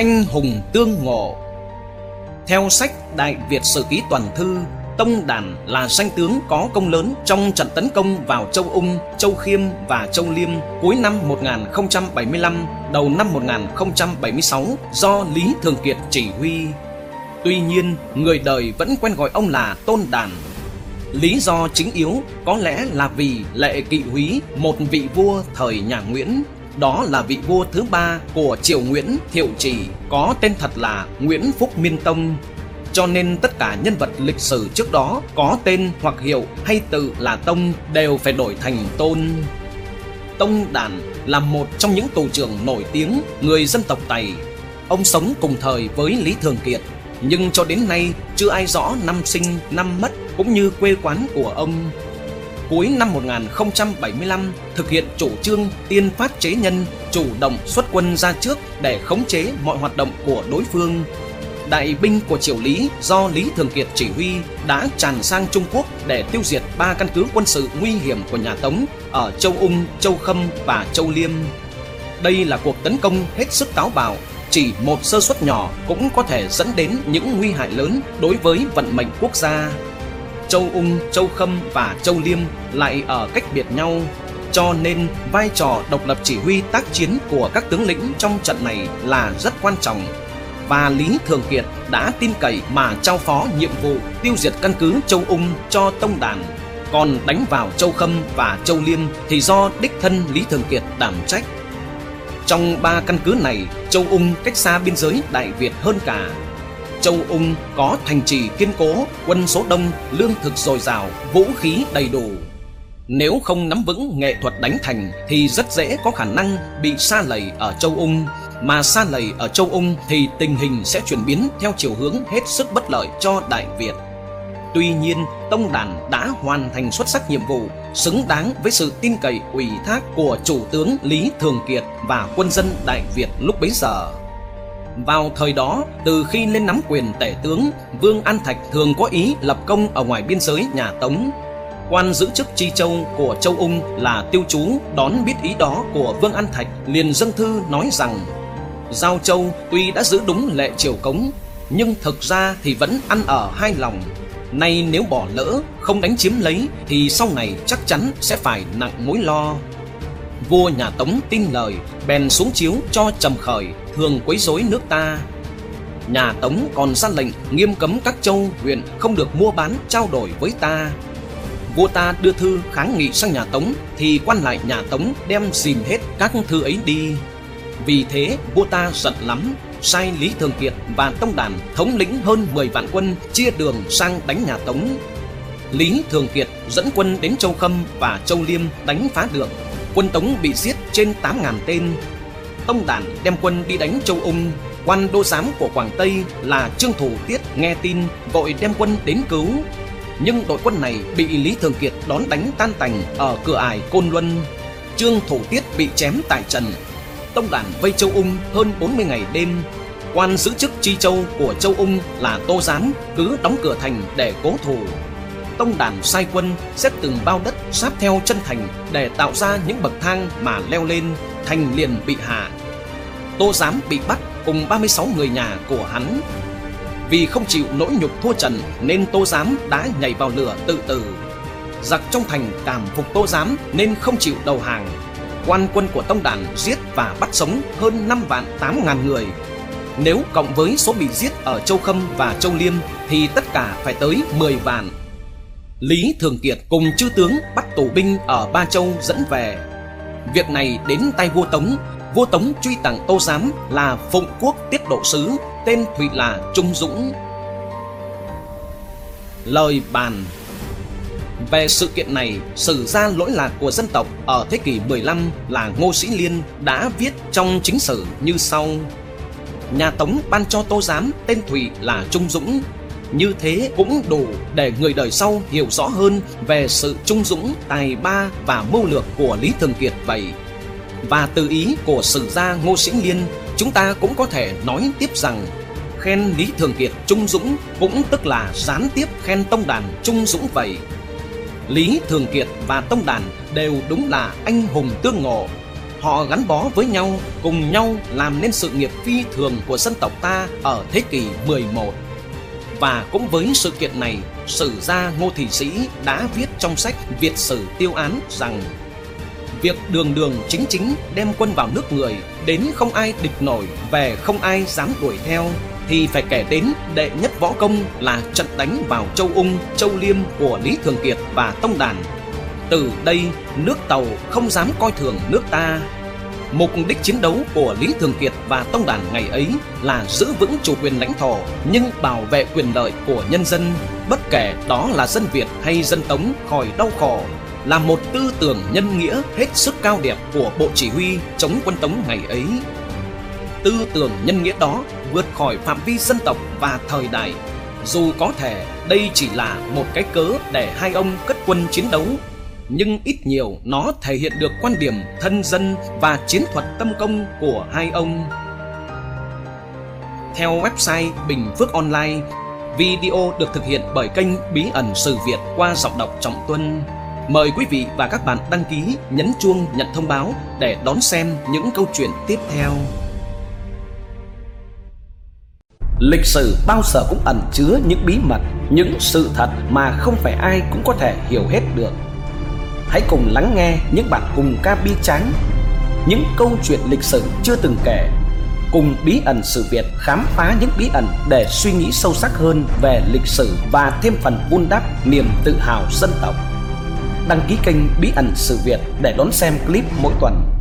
anh hùng tương ngộ theo sách đại việt sử ký toàn thư Tông Đản là danh tướng có công lớn trong trận tấn công vào Châu Ung, Châu Khiêm và Châu Liêm cuối năm 1075, đầu năm 1076 do Lý Thường Kiệt chỉ huy. Tuy nhiên, người đời vẫn quen gọi ông là Tôn Đản. Lý do chính yếu có lẽ là vì Lệ Kỵ Húy, một vị vua thời nhà Nguyễn, đó là vị vua thứ ba của triều Nguyễn Thiệu Trì, có tên thật là Nguyễn Phúc Miên Tông, cho nên tất cả nhân vật lịch sử trước đó có tên hoặc hiệu hay tự là Tông đều phải đổi thành Tôn. Tông Đản là một trong những tù trưởng nổi tiếng người dân tộc Tày. Ông sống cùng thời với Lý Thường Kiệt, nhưng cho đến nay chưa ai rõ năm sinh, năm mất cũng như quê quán của ông. Cuối năm 1075 thực hiện chủ trương tiên phát chế nhân, chủ động xuất quân ra trước để khống chế mọi hoạt động của đối phương đại binh của triều Lý do Lý Thường Kiệt chỉ huy đã tràn sang Trung Quốc để tiêu diệt ba căn cứ quân sự nguy hiểm của nhà Tống ở Châu Ung, Châu Khâm và Châu Liêm. Đây là cuộc tấn công hết sức táo bạo, chỉ một sơ suất nhỏ cũng có thể dẫn đến những nguy hại lớn đối với vận mệnh quốc gia. Châu Ung, Châu Khâm và Châu Liêm lại ở cách biệt nhau, cho nên vai trò độc lập chỉ huy tác chiến của các tướng lĩnh trong trận này là rất quan trọng và Lý Thường Kiệt đã tin cậy mà trao phó nhiệm vụ tiêu diệt căn cứ Châu Ung cho Tông Đàn. Còn đánh vào Châu Khâm và Châu Liêm thì do đích thân Lý Thường Kiệt đảm trách. Trong ba căn cứ này, Châu Ung cách xa biên giới Đại Việt hơn cả. Châu Ung có thành trì kiên cố, quân số đông, lương thực dồi dào, vũ khí đầy đủ. Nếu không nắm vững nghệ thuật đánh thành thì rất dễ có khả năng bị xa lầy ở Châu Ung mà xa lầy ở châu Ung thì tình hình sẽ chuyển biến theo chiều hướng hết sức bất lợi cho Đại Việt. Tuy nhiên, Tông Đàn đã hoàn thành xuất sắc nhiệm vụ, xứng đáng với sự tin cậy ủy thác của chủ tướng Lý Thường Kiệt và quân dân Đại Việt lúc bấy giờ. Vào thời đó, từ khi lên nắm quyền tể tướng, Vương An Thạch thường có ý lập công ở ngoài biên giới nhà Tống. Quan giữ chức Chi Châu của Châu Ung là tiêu chú đón biết ý đó của Vương An Thạch liền dâng thư nói rằng Giao Châu tuy đã giữ đúng lệ triều cống Nhưng thực ra thì vẫn ăn ở hai lòng Nay nếu bỏ lỡ không đánh chiếm lấy Thì sau này chắc chắn sẽ phải nặng mối lo Vua nhà Tống tin lời, Bèn xuống chiếu cho trầm khởi, Thường quấy rối nước ta Nhà Tống còn ra lệnh nghiêm cấm các châu, huyện không được mua bán, trao đổi với ta Vua ta đưa thư kháng nghị sang nhà Tống, Thì quan lại nhà Tống đem dìm hết các thư ấy đi vì thế, vua ta giận lắm, sai Lý Thường Kiệt và Tông Đàn thống lĩnh hơn 10 vạn quân chia đường sang đánh nhà Tống. Lý Thường Kiệt dẫn quân đến Châu Khâm và Châu Liêm đánh phá được. Quân Tống bị giết trên 8.000 tên. Tông Đàn đem quân đi đánh Châu Ung. Quan đô giám của Quảng Tây là Trương Thủ Tiết nghe tin, vội đem quân đến cứu. Nhưng đội quân này bị Lý Thường Kiệt đón đánh tan tành ở cửa ải Côn Luân. Trương Thủ Tiết bị chém tại trần tông đàn vây châu ung hơn 40 ngày đêm quan giữ chức chi châu của châu ung là tô giám cứ đóng cửa thành để cố thủ tông đàn sai quân xếp từng bao đất sát theo chân thành để tạo ra những bậc thang mà leo lên, thành liền bị hạ tô giám bị bắt cùng 36 người nhà của hắn vì không chịu nỗi nhục thua trận nên tô giám đã nhảy vào lửa tự tử giặc trong thành cảm phục tô giám nên không chịu đầu hàng quan quân của Tông Đàn giết và bắt sống hơn 5 vạn 8 ngàn người. Nếu cộng với số bị giết ở Châu Khâm và Châu Liêm thì tất cả phải tới 10 vạn. Lý Thường Kiệt cùng chư tướng bắt tù binh ở Ba Châu dẫn về. Việc này đến tay vua Tống, vua Tống truy tặng Tô Giám là Phụng Quốc Tiết Độ Sứ, tên Thụy là Trung Dũng. Lời bàn về sự kiện này, sử gia lỗi lạc của dân tộc ở thế kỷ 15 là Ngô Sĩ Liên đã viết trong chính sử như sau. Nhà Tống ban cho Tô Giám tên Thủy là Trung Dũng. Như thế cũng đủ để người đời sau hiểu rõ hơn về sự trung dũng, tài ba và mưu lược của Lý Thường Kiệt vậy. Và từ ý của sử gia Ngô Sĩ Liên, chúng ta cũng có thể nói tiếp rằng khen Lý Thường Kiệt trung dũng cũng tức là gián tiếp khen tông đàn trung dũng vậy. Lý Thường Kiệt và Tông Đàn đều đúng là anh hùng tương ngộ. họ gắn bó với nhau, cùng nhau làm nên sự nghiệp phi thường của dân tộc ta ở thế kỷ 11. Và cũng với sự kiện này, sử gia Ngô Thị Sĩ đã viết trong sách Việt Sử Tiêu Án rằng Việc đường đường chính chính đem quân vào nước người đến không ai địch nổi về không ai dám đuổi theo thì phải kể đến đệ nhất võ công là trận đánh vào Châu Ung, Châu Liêm của Lý Thường Kiệt và Tông Đàn. Từ đây, nước Tàu không dám coi thường nước ta. Mục đích chiến đấu của Lý Thường Kiệt và Tông Đàn ngày ấy là giữ vững chủ quyền lãnh thổ nhưng bảo vệ quyền lợi của nhân dân, bất kể đó là dân Việt hay dân Tống khỏi đau khổ là một tư tưởng nhân nghĩa hết sức cao đẹp của Bộ Chỉ huy chống quân Tống ngày ấy. Tư tưởng nhân nghĩa đó vượt khỏi phạm vi dân tộc và thời đại. Dù có thể đây chỉ là một cái cớ để hai ông cất quân chiến đấu, nhưng ít nhiều nó thể hiện được quan điểm thân dân và chiến thuật tâm công của hai ông. Theo website Bình Phước Online, video được thực hiện bởi kênh Bí ẩn Sử Việt qua giọng đọc Trọng Tuân. Mời quý vị và các bạn đăng ký, nhấn chuông nhận thông báo để đón xem những câu chuyện tiếp theo. Lịch sử bao giờ cũng ẩn chứa những bí mật, những sự thật mà không phải ai cũng có thể hiểu hết được. Hãy cùng lắng nghe những bản cùng ca bi tráng, những câu chuyện lịch sử chưa từng kể, cùng bí ẩn sự Việt khám phá những bí ẩn để suy nghĩ sâu sắc hơn về lịch sử và thêm phần vun đắp niềm tự hào dân tộc. Đăng ký kênh Bí ẩn sự Việt để đón xem clip mỗi tuần